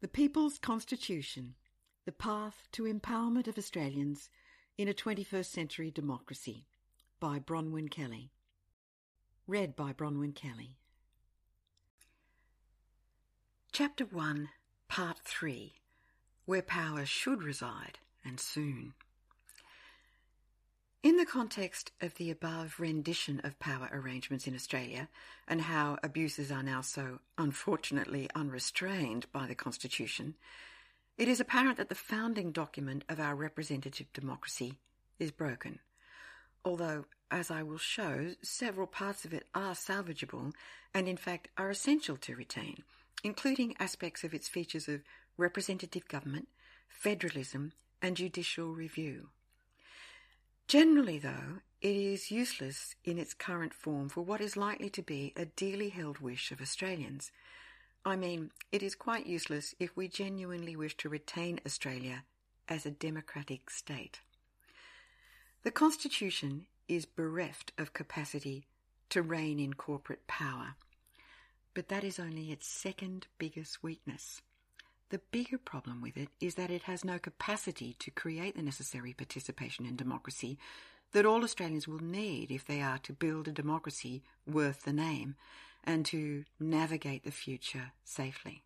The People's Constitution The Path to Empowerment of Australians in a 21st Century Democracy by Bronwyn Kelly. Read by Bronwyn Kelly. Chapter 1, Part 3 Where Power Should Reside, and Soon. In the context of the above rendition of power arrangements in Australia and how abuses are now so unfortunately unrestrained by the Constitution, it is apparent that the founding document of our representative democracy is broken. Although, as I will show, several parts of it are salvageable and in fact are essential to retain, including aspects of its features of representative government, federalism, and judicial review. Generally, though, it is useless in its current form for what is likely to be a dearly held wish of Australians. I mean, it is quite useless if we genuinely wish to retain Australia as a democratic state. The Constitution is bereft of capacity to rein in corporate power, but that is only its second biggest weakness. The bigger problem with it is that it has no capacity to create the necessary participation in democracy that all Australians will need if they are to build a democracy worth the name and to navigate the future safely.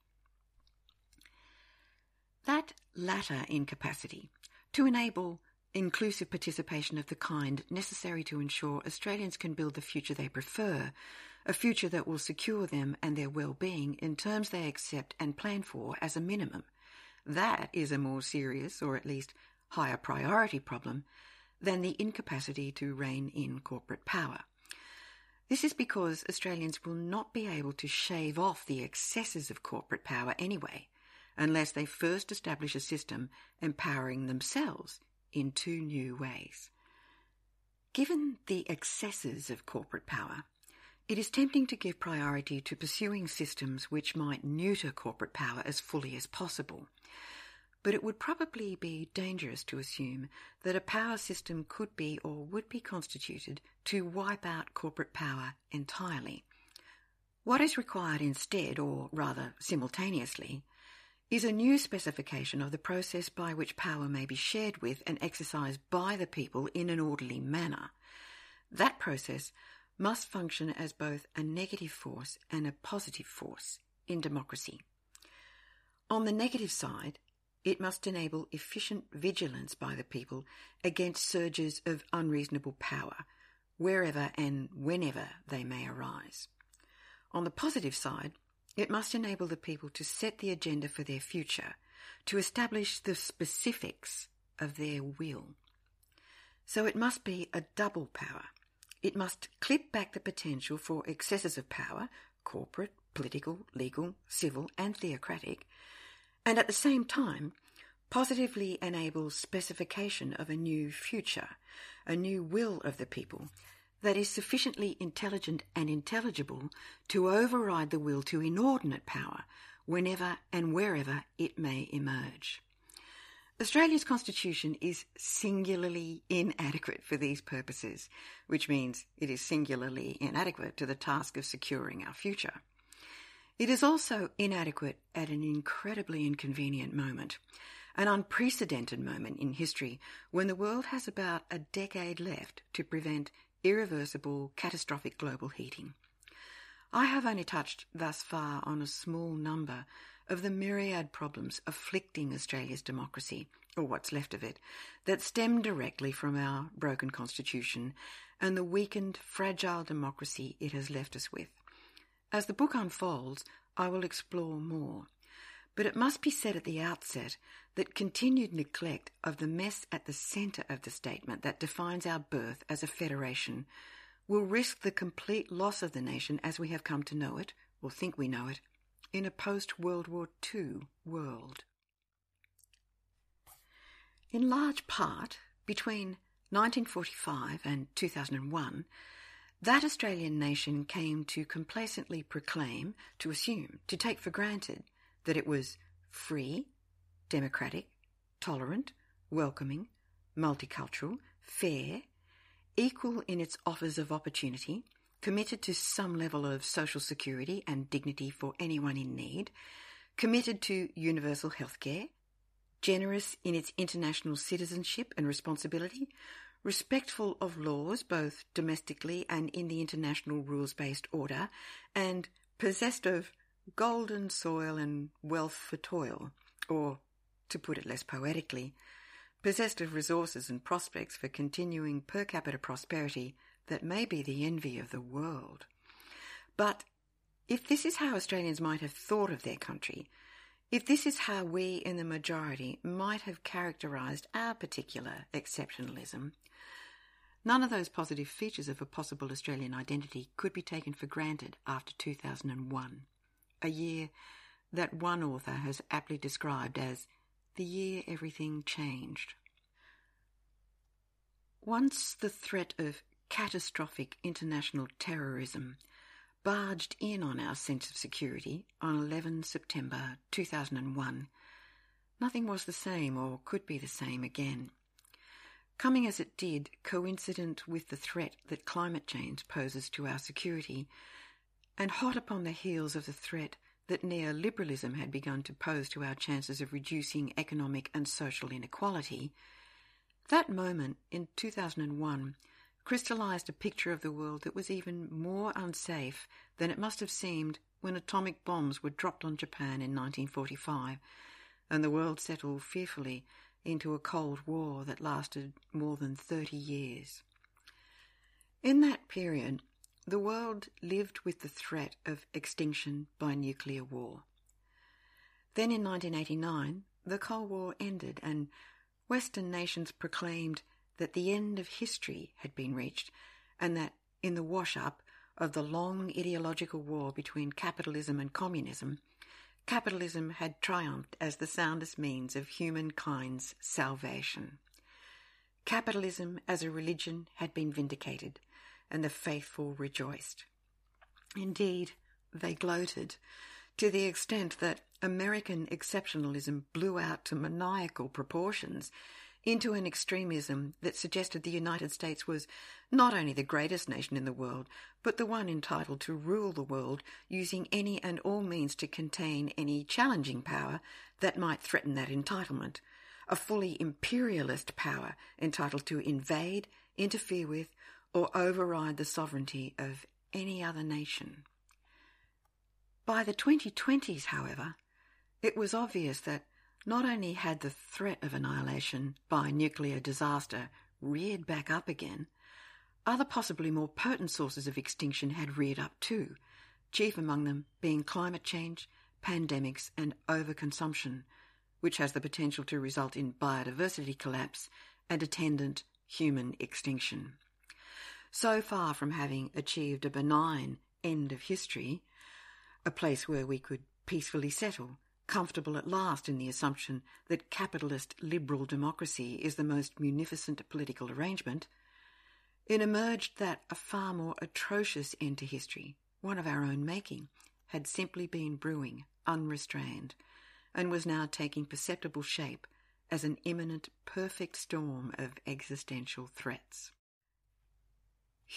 That latter incapacity to enable inclusive participation of the kind necessary to ensure Australians can build the future they prefer a future that will secure them and their well-being in terms they accept and plan for as a minimum. That is a more serious, or at least higher priority problem, than the incapacity to rein in corporate power. This is because Australians will not be able to shave off the excesses of corporate power anyway, unless they first establish a system empowering themselves in two new ways. Given the excesses of corporate power, it is tempting to give priority to pursuing systems which might neuter corporate power as fully as possible. But it would probably be dangerous to assume that a power system could be or would be constituted to wipe out corporate power entirely. What is required instead, or rather simultaneously, is a new specification of the process by which power may be shared with and exercised by the people in an orderly manner. That process must function as both a negative force and a positive force in democracy. On the negative side, it must enable efficient vigilance by the people against surges of unreasonable power, wherever and whenever they may arise. On the positive side, it must enable the people to set the agenda for their future, to establish the specifics of their will. So it must be a double power it must clip back the potential for excesses of power, corporate, political, legal, civil, and theocratic, and at the same time positively enable specification of a new future, a new will of the people that is sufficiently intelligent and intelligible to override the will to inordinate power whenever and wherever it may emerge. Australia's constitution is singularly inadequate for these purposes, which means it is singularly inadequate to the task of securing our future. It is also inadequate at an incredibly inconvenient moment, an unprecedented moment in history when the world has about a decade left to prevent irreversible, catastrophic global heating. I have only touched thus far on a small number of the myriad problems afflicting Australia's democracy, or what's left of it, that stem directly from our broken constitution and the weakened, fragile democracy it has left us with. As the book unfolds, I will explore more. But it must be said at the outset that continued neglect of the mess at the centre of the statement that defines our birth as a federation will risk the complete loss of the nation as we have come to know it, or think we know it, in a post World War II world. In large part, between 1945 and 2001, that Australian nation came to complacently proclaim, to assume, to take for granted that it was free, democratic, tolerant, welcoming, multicultural, fair, equal in its offers of opportunity, committed to some level of social security and dignity for anyone in need, committed to universal healthcare, generous in its international citizenship and responsibility, respectful of laws both domestically and in the international rules based order, and possessed of golden soil and wealth for toil, or, to put it less poetically, possessed of resources and prospects for continuing per capita prosperity that may be the envy of the world. But if this is how Australians might have thought of their country, if this is how we in the majority might have characterised our particular exceptionalism, none of those positive features of a possible Australian identity could be taken for granted after 2001, a year that one author has aptly described as the year everything changed. Once the threat of catastrophic international terrorism barged in on our sense of security on 11 September 2001, nothing was the same or could be the same again. Coming as it did, coincident with the threat that climate change poses to our security, and hot upon the heels of the threat that neoliberalism had begun to pose to our chances of reducing economic and social inequality, that moment in 2001 crystallized a picture of the world that was even more unsafe than it must have seemed when atomic bombs were dropped on Japan in 1945 and the world settled fearfully into a Cold War that lasted more than 30 years. In that period, the world lived with the threat of extinction by nuclear war. Then in 1989, the Cold War ended and Western nations proclaimed that the end of history had been reached and that in the wash up of the long ideological war between capitalism and communism, capitalism had triumphed as the soundest means of humankind's salvation. Capitalism as a religion had been vindicated, and the faithful rejoiced. Indeed, they gloated to the extent that American exceptionalism blew out to maniacal proportions into an extremism that suggested the United States was not only the greatest nation in the world, but the one entitled to rule the world using any and all means to contain any challenging power that might threaten that entitlement. A fully imperialist power entitled to invade, interfere with, or override the sovereignty of any other nation. By the 2020s, however, it was obvious that not only had the threat of annihilation by nuclear disaster reared back up again, other possibly more potent sources of extinction had reared up too, chief among them being climate change, pandemics, and overconsumption, which has the potential to result in biodiversity collapse and attendant human extinction. So far from having achieved a benign end of history, a place where we could peacefully settle, comfortable at last in the assumption that capitalist liberal democracy is the most munificent political arrangement, it emerged that a far more atrocious end to history, one of our own making, had simply been brewing, unrestrained, and was now taking perceptible shape as an imminent perfect storm of existential threats.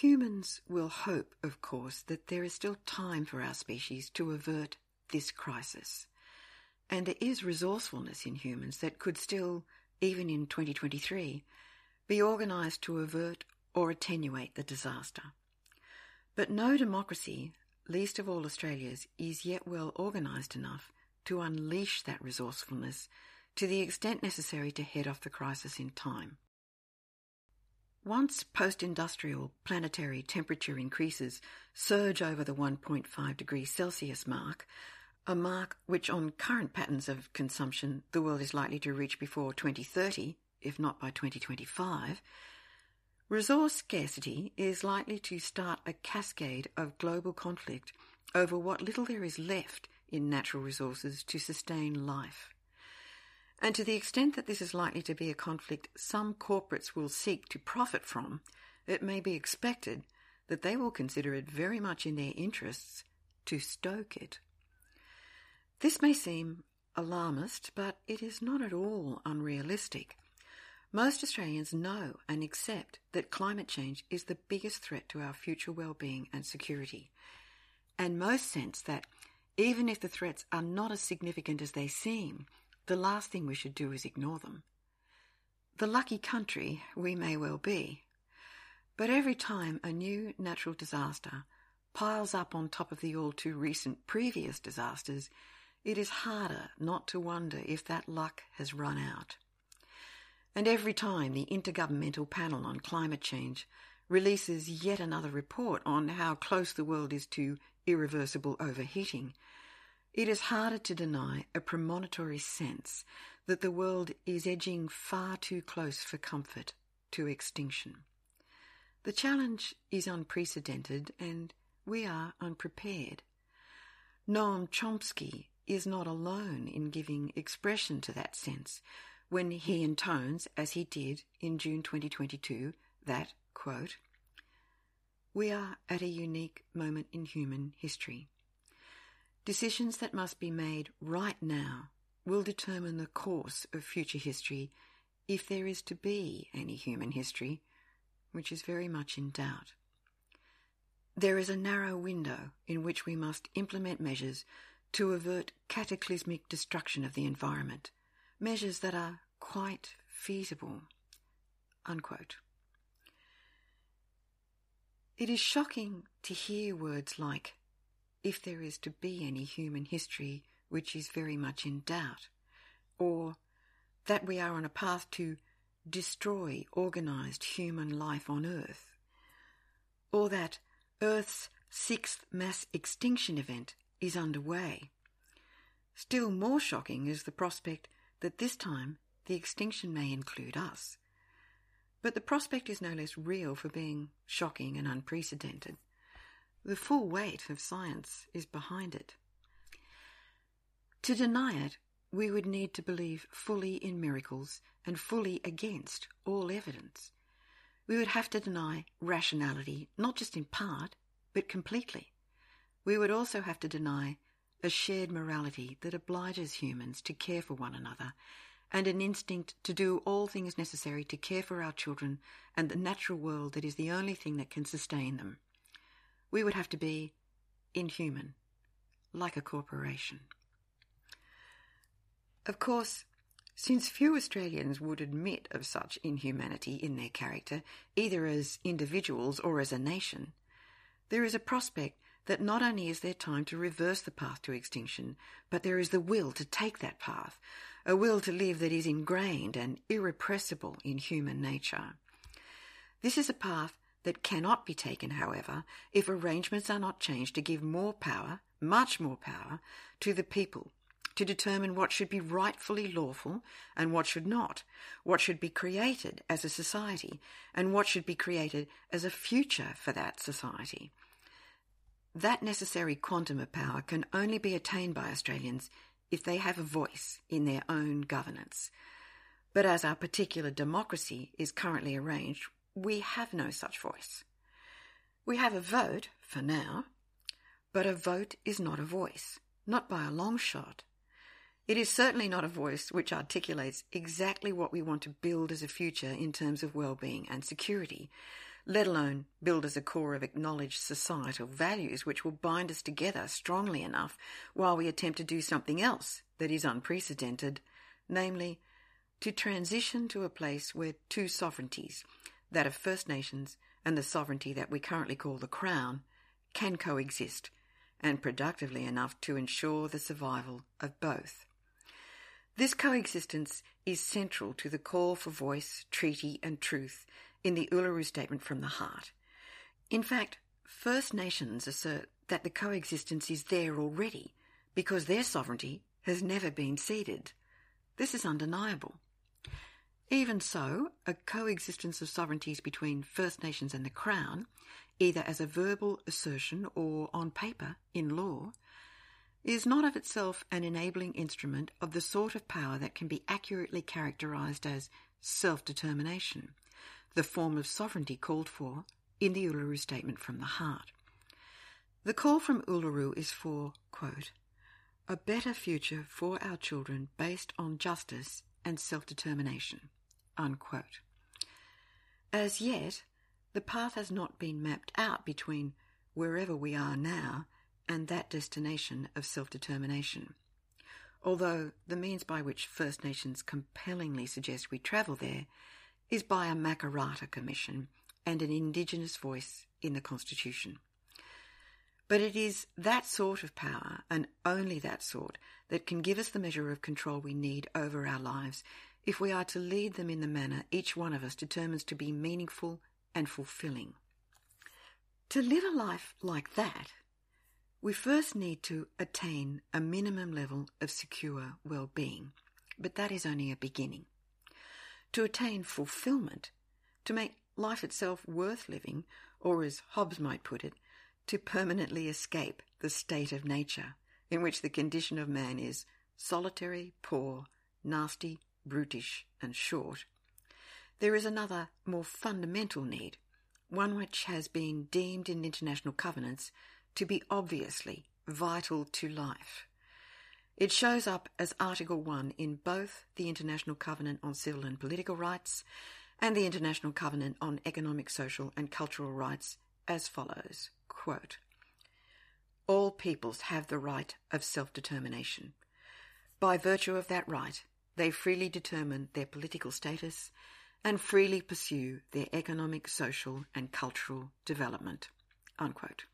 Humans will hope, of course, that there is still time for our species to avert this crisis and there is resourcefulness in humans that could still, even in 2023, be organised to avert or attenuate the disaster. But no democracy, least of all Australia's, is yet well organised enough to unleash that resourcefulness to the extent necessary to head off the crisis in time. Once post industrial planetary temperature increases surge over the 1.5 degrees Celsius mark, a mark which, on current patterns of consumption, the world is likely to reach before 2030, if not by 2025, resource scarcity is likely to start a cascade of global conflict over what little there is left in natural resources to sustain life. And to the extent that this is likely to be a conflict some corporates will seek to profit from, it may be expected that they will consider it very much in their interests to stoke it. This may seem alarmist, but it is not at all unrealistic. Most Australians know and accept that climate change is the biggest threat to our future well-being and security. And most sense that even if the threats are not as significant as they seem, the last thing we should do is ignore them. The lucky country we may well be, but every time a new natural disaster piles up on top of the all too recent previous disasters, it is harder not to wonder if that luck has run out. And every time the Intergovernmental Panel on Climate Change releases yet another report on how close the world is to irreversible overheating, it is harder to deny a premonitory sense that the world is edging far too close for comfort to extinction. The challenge is unprecedented and we are unprepared. Noam Chomsky is not alone in giving expression to that sense when he intones, as he did in June 2022, that, quote, we are at a unique moment in human history. Decisions that must be made right now will determine the course of future history if there is to be any human history, which is very much in doubt. There is a narrow window in which we must implement measures to avert cataclysmic destruction of the environment, measures that are quite feasible. Unquote. It is shocking to hear words like, if there is to be any human history which is very much in doubt, or that we are on a path to destroy organised human life on Earth, or that Earth's sixth mass extinction event is underway. Still more shocking is the prospect that this time the extinction may include us. But the prospect is no less real for being shocking and unprecedented. The full weight of science is behind it. To deny it, we would need to believe fully in miracles and fully against all evidence. We would have to deny rationality, not just in part, but completely. We would also have to deny a shared morality that obliges humans to care for one another and an instinct to do all things necessary to care for our children and the natural world that is the only thing that can sustain them. We would have to be inhuman, like a corporation. Of course, since few Australians would admit of such inhumanity in their character, either as individuals or as a nation, there is a prospect that not only is there time to reverse the path to extinction, but there is the will to take that path, a will to live that is ingrained and irrepressible in human nature. This is a path that cannot be taken, however, if arrangements are not changed to give more power, much more power, to the people to determine what should be rightfully lawful and what should not, what should be created as a society and what should be created as a future for that society. That necessary quantum of power can only be attained by Australians if they have a voice in their own governance. But as our particular democracy is currently arranged, we have no such voice. We have a vote, for now, but a vote is not a voice, not by a long shot. It is certainly not a voice which articulates exactly what we want to build as a future in terms of well-being and security, let alone build as a core of acknowledged societal values which will bind us together strongly enough while we attempt to do something else that is unprecedented, namely, to transition to a place where two sovereignties, that of First Nations and the sovereignty that we currently call the Crown, can coexist, and productively enough to ensure the survival of both. This coexistence is central to the call for voice, treaty, and truth in the Uluru Statement from the Heart. In fact, First Nations assert that the coexistence is there already because their sovereignty has never been ceded. This is undeniable. Even so, a coexistence of sovereignties between First Nations and the Crown, either as a verbal assertion or on paper in law, is not of itself an enabling instrument of the sort of power that can be accurately characterized as self-determination, the form of sovereignty called for in the Uluru Statement from the Heart. The call from Uluru is for, quote, a better future for our children based on justice and self-determination, unquote. As yet, the path has not been mapped out between wherever we are now and that destination of self determination. Although the means by which First Nations compellingly suggest we travel there is by a Makarrata Commission and an Indigenous voice in the Constitution. But it is that sort of power, and only that sort, that can give us the measure of control we need over our lives if we are to lead them in the manner each one of us determines to be meaningful and fulfilling. To live a life like that, we first need to attain a minimum level of secure well-being, but that is only a beginning. To attain fulfillment, to make life itself worth living, or as Hobbes might put it, to permanently escape the state of nature, in which the condition of man is solitary, poor, nasty, brutish, and short, there is another, more fundamental need, one which has been deemed in international covenants to be obviously vital to life. It shows up as Article 1 in both the International Covenant on Civil and Political Rights and the International Covenant on Economic, Social and Cultural Rights as follows quote, All peoples have the right of self determination. By virtue of that right, they freely determine their political status and freely pursue their economic, social, and cultural development. Unquote.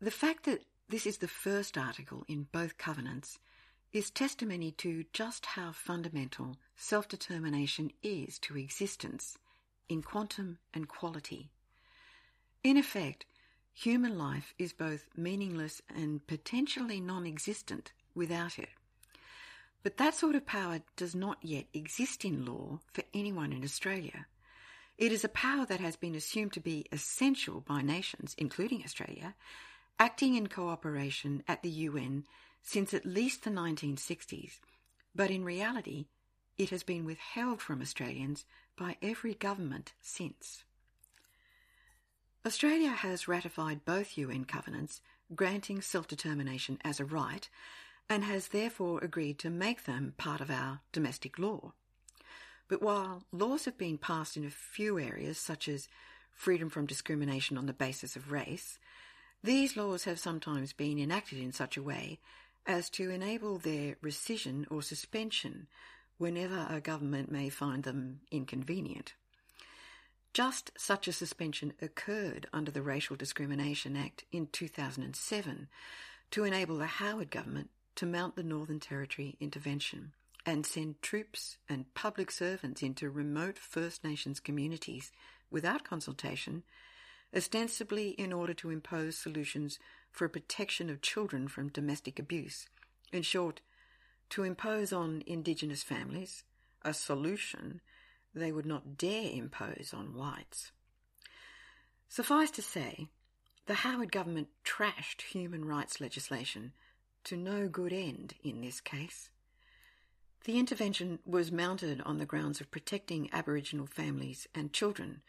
The fact that this is the first article in both covenants is testimony to just how fundamental self determination is to existence in quantum and quality. In effect, human life is both meaningless and potentially non existent without it. But that sort of power does not yet exist in law for anyone in Australia. It is a power that has been assumed to be essential by nations, including Australia, acting in cooperation at the UN since at least the 1960s, but in reality, it has been withheld from Australians by every government since. Australia has ratified both UN covenants granting self determination as a right and has therefore agreed to make them part of our domestic law. But while laws have been passed in a few areas, such as freedom from discrimination on the basis of race, these laws have sometimes been enacted in such a way as to enable their rescission or suspension whenever a government may find them inconvenient. Just such a suspension occurred under the Racial Discrimination Act in 2007 to enable the Howard government to mount the Northern Territory intervention and send troops and public servants into remote First Nations communities without consultation, ostensibly in order to impose solutions for protection of children from domestic abuse. In short, to impose on Indigenous families a solution they would not dare impose on whites. Suffice to say, the Howard government trashed human rights legislation to no good end in this case. The intervention was mounted on the grounds of protecting Aboriginal families and children,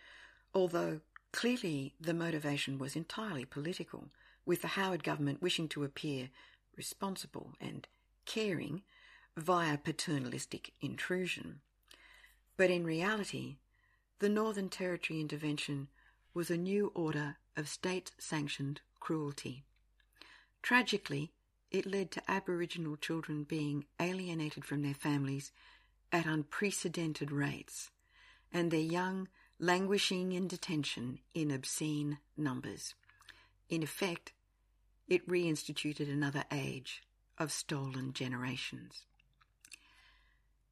although clearly the motivation was entirely political, with the Howard government wishing to appear responsible and caring via paternalistic intrusion. But in reality, the Northern Territory intervention was a new order of state sanctioned cruelty. Tragically, it led to Aboriginal children being alienated from their families at unprecedented rates, and their young languishing in detention in obscene numbers. In effect, it reinstituted another age of stolen generations.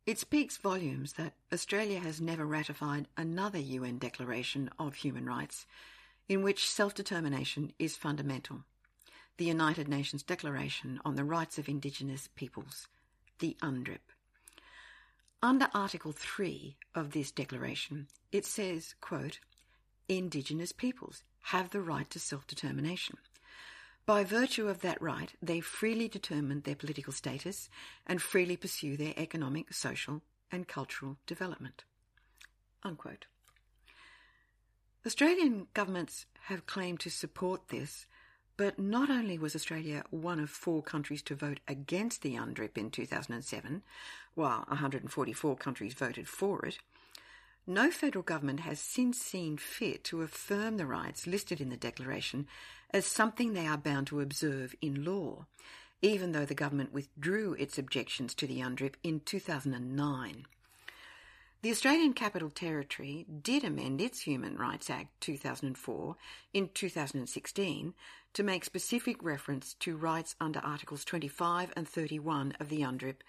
It speaks volumes that Australia has never ratified another UN declaration of human rights in which self determination is fundamental the United Nations Declaration on the Rights of Indigenous Peoples, the UNDRIP. Under Article 3 of this declaration, it says, quote, Indigenous peoples have the right to self-determination. By virtue of that right, they freely determine their political status and freely pursue their economic, social, and cultural development. Unquote. Australian governments have claimed to support this but not only was Australia one of four countries to vote against the UNDRIP in 2007, while 144 countries voted for it, no federal government has since seen fit to affirm the rights listed in the Declaration as something they are bound to observe in law, even though the government withdrew its objections to the UNDRIP in 2009. The Australian Capital Territory did amend its Human Rights Act 2004 in 2016 to make specific reference to rights under Articles 25 and 31 of the UNDRIP,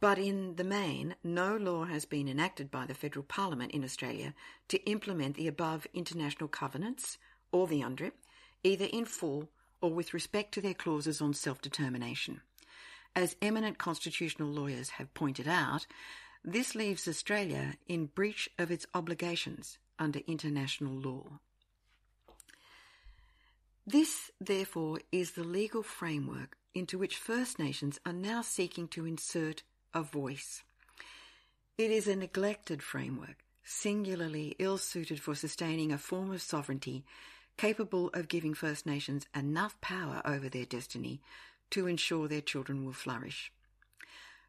but in the main, no law has been enacted by the Federal Parliament in Australia to implement the above international covenants or the UNDRIP, either in full or with respect to their clauses on self determination. As eminent constitutional lawyers have pointed out, this leaves Australia in breach of its obligations under international law. This, therefore, is the legal framework into which First Nations are now seeking to insert a voice. It is a neglected framework, singularly ill suited for sustaining a form of sovereignty capable of giving First Nations enough power over their destiny to ensure their children will flourish.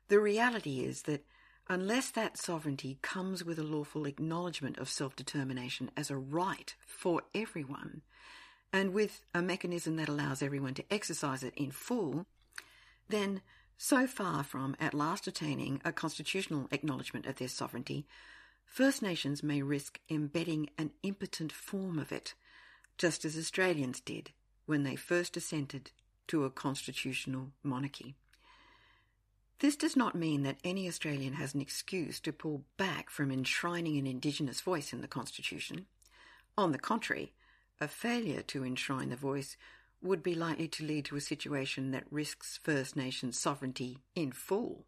The reality is that unless that sovereignty comes with a lawful acknowledgement of self determination as a right for everyone, and with a mechanism that allows everyone to exercise it in full, then so far from at last attaining a constitutional acknowledgement of their sovereignty, First Nations may risk embedding an impotent form of it, just as Australians did when they first assented to a constitutional monarchy. This does not mean that any Australian has an excuse to pull back from enshrining an Indigenous voice in the Constitution. On the contrary, a failure to enshrine the voice would be likely to lead to a situation that risks First Nations sovereignty in full.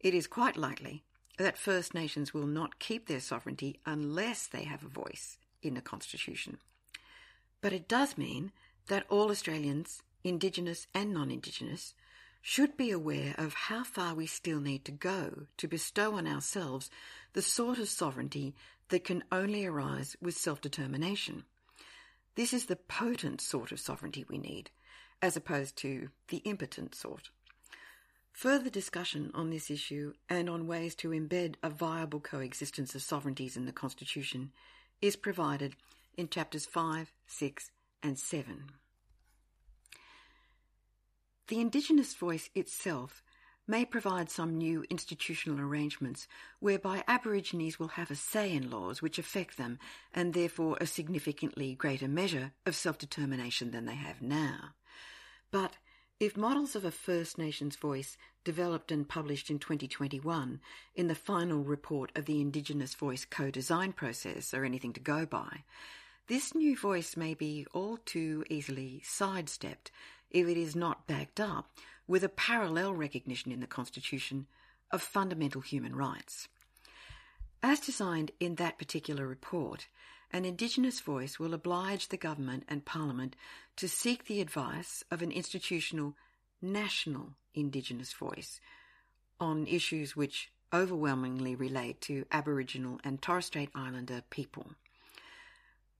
It is quite likely that First Nations will not keep their sovereignty unless they have a voice in the Constitution. But it does mean that all Australians, Indigenous and non Indigenous, should be aware of how far we still need to go to bestow on ourselves the sort of sovereignty that can only arise with self determination. This is the potent sort of sovereignty we need, as opposed to the impotent sort. Further discussion on this issue and on ways to embed a viable coexistence of sovereignties in the Constitution is provided in chapters 5, 6, and 7. The Indigenous voice itself may provide some new institutional arrangements whereby Aborigines will have a say in laws which affect them and therefore a significantly greater measure of self determination than they have now. But if models of a First Nations voice developed and published in 2021 in the final report of the Indigenous Voice co design process are anything to go by, this new voice may be all too easily sidestepped if it is not backed up with a parallel recognition in the Constitution of fundamental human rights. As designed in that particular report, an Indigenous voice will oblige the government and Parliament to seek the advice of an institutional national Indigenous voice on issues which overwhelmingly relate to Aboriginal and Torres Strait Islander people.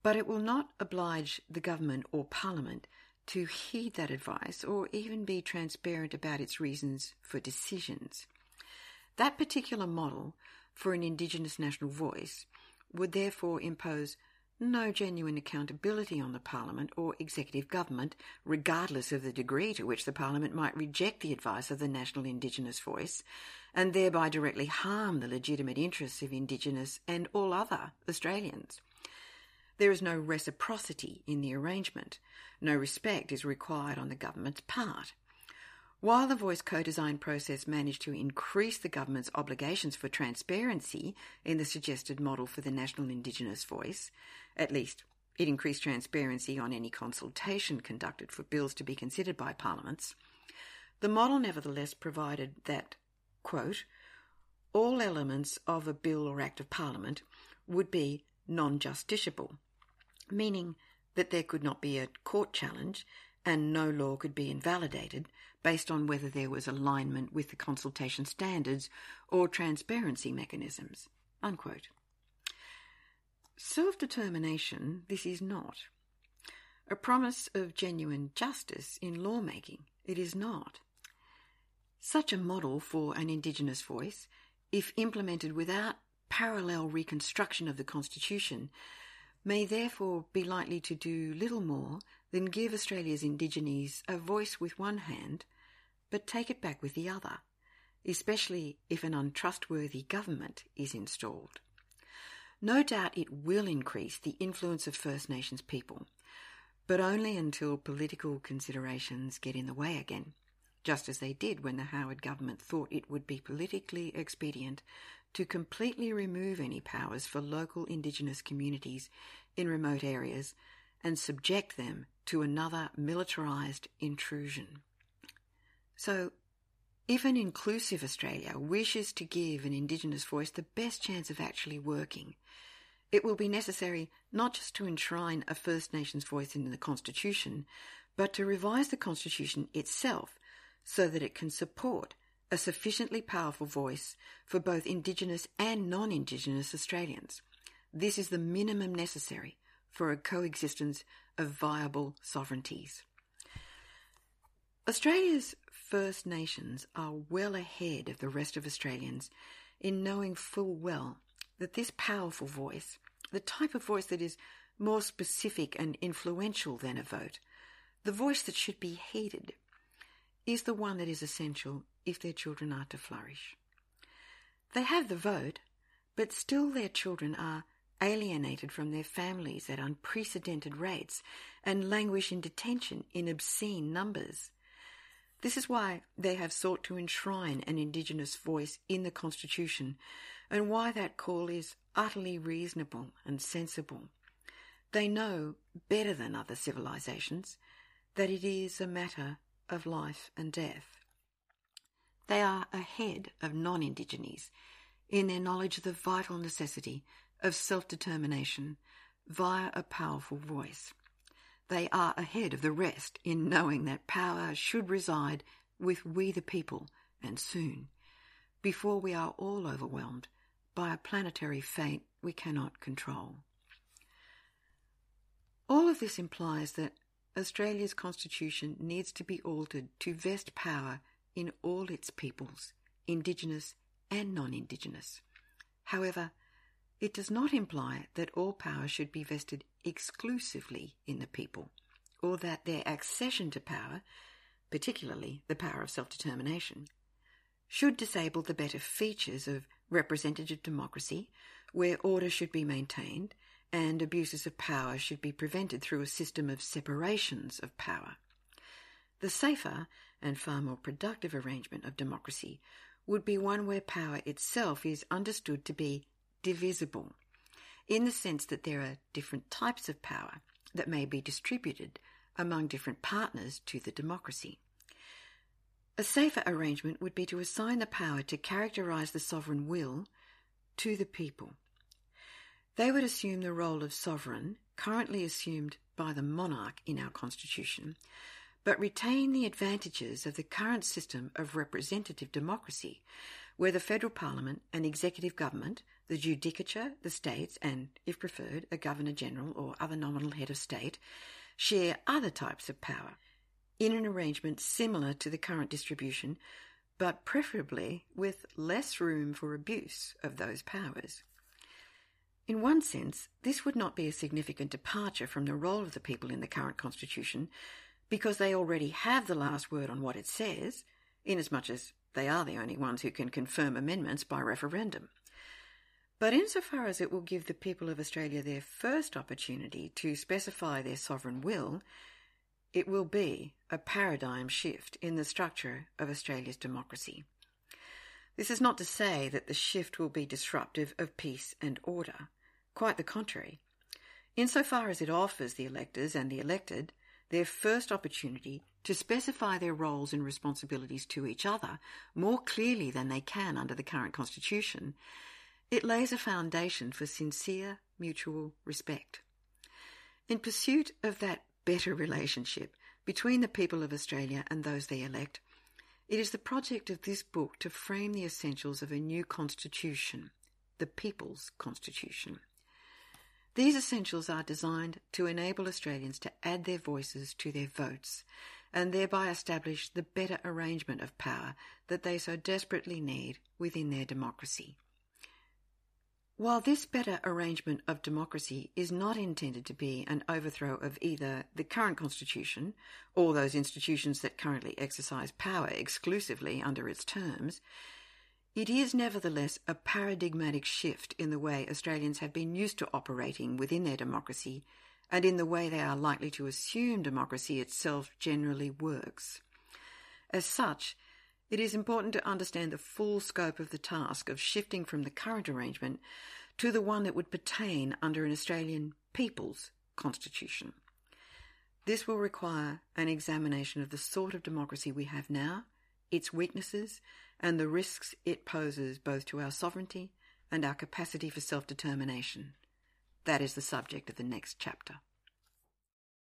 But it will not oblige the government or Parliament to heed that advice or even be transparent about its reasons for decisions. That particular model for an Indigenous national voice would therefore impose no genuine accountability on the Parliament or executive government, regardless of the degree to which the Parliament might reject the advice of the national Indigenous voice, and thereby directly harm the legitimate interests of Indigenous and all other Australians. There is no reciprocity in the arrangement. No respect is required on the government's part. While the voice co design process managed to increase the government's obligations for transparency in the suggested model for the national Indigenous voice, at least it increased transparency on any consultation conducted for bills to be considered by parliaments, the model nevertheless provided that, quote, all elements of a bill or act of parliament would be non justiciable meaning that there could not be a court challenge and no law could be invalidated based on whether there was alignment with the consultation standards or transparency mechanisms. Unquote. Self determination, this is not. A promise of genuine justice in lawmaking, it is not. Such a model for an Indigenous voice, if implemented without parallel reconstruction of the Constitution may therefore be likely to do little more than give Australia's Indigenes a voice with one hand, but take it back with the other, especially if an untrustworthy government is installed. No doubt it will increase the influence of First Nations people, but only until political considerations get in the way again, just as they did when the Howard government thought it would be politically expedient to completely remove any powers for local Indigenous communities in remote areas and subject them to another militarised intrusion. So, if an inclusive Australia wishes to give an Indigenous voice the best chance of actually working, it will be necessary not just to enshrine a First Nations voice in the Constitution, but to revise the Constitution itself so that it can support a sufficiently powerful voice for both Indigenous and non Indigenous Australians. This is the minimum necessary for a coexistence of viable sovereignties. Australia's First Nations are well ahead of the rest of Australians in knowing full well that this powerful voice, the type of voice that is more specific and influential than a vote, the voice that should be heeded, is the one that is essential if their children are to flourish. They have the vote, but still their children are alienated from their families at unprecedented rates and languish in detention in obscene numbers. This is why they have sought to enshrine an Indigenous voice in the Constitution and why that call is utterly reasonable and sensible. They know, better than other civilizations, that it is a matter of life and death. They are ahead of non Indigenes in their knowledge of the vital necessity of self determination via a powerful voice. They are ahead of the rest in knowing that power should reside with we the people, and soon, before we are all overwhelmed by a planetary fate we cannot control. All of this implies that Australia's constitution needs to be altered to vest power in all its peoples, Indigenous and non Indigenous. However, it does not imply that all power should be vested exclusively in the people, or that their accession to power, particularly the power of self determination, should disable the better features of representative democracy, where order should be maintained and abuses of power should be prevented through a system of separations of power. The safer and far more productive arrangement of democracy would be one where power itself is understood to be divisible in the sense that there are different types of power that may be distributed among different partners to the democracy. A safer arrangement would be to assign the power to characterise the sovereign will to the people. They would assume the role of sovereign, currently assumed by the monarch in our constitution, but retain the advantages of the current system of representative democracy, where the federal parliament and executive government the judicature, the states, and, if preferred, a governor general or other nominal head of state, share other types of power in an arrangement similar to the current distribution, but preferably with less room for abuse of those powers. In one sense, this would not be a significant departure from the role of the people in the current constitution, because they already have the last word on what it says, inasmuch as they are the only ones who can confirm amendments by referendum. But insofar as it will give the people of Australia their first opportunity to specify their sovereign will, it will be a paradigm shift in the structure of Australia's democracy. This is not to say that the shift will be disruptive of peace and order. Quite the contrary. Insofar as it offers the electors and the elected their first opportunity to specify their roles and responsibilities to each other more clearly than they can under the current constitution, it lays a foundation for sincere mutual respect. In pursuit of that better relationship between the people of Australia and those they elect, it is the project of this book to frame the essentials of a new constitution, the People's Constitution. These essentials are designed to enable Australians to add their voices to their votes and thereby establish the better arrangement of power that they so desperately need within their democracy. While this better arrangement of democracy is not intended to be an overthrow of either the current constitution or those institutions that currently exercise power exclusively under its terms, it is nevertheless a paradigmatic shift in the way Australians have been used to operating within their democracy and in the way they are likely to assume democracy itself generally works. As such, it is important to understand the full scope of the task of shifting from the current arrangement to the one that would pertain under an Australian People's Constitution. This will require an examination of the sort of democracy we have now, its weaknesses, and the risks it poses both to our sovereignty and our capacity for self determination. That is the subject of the next chapter.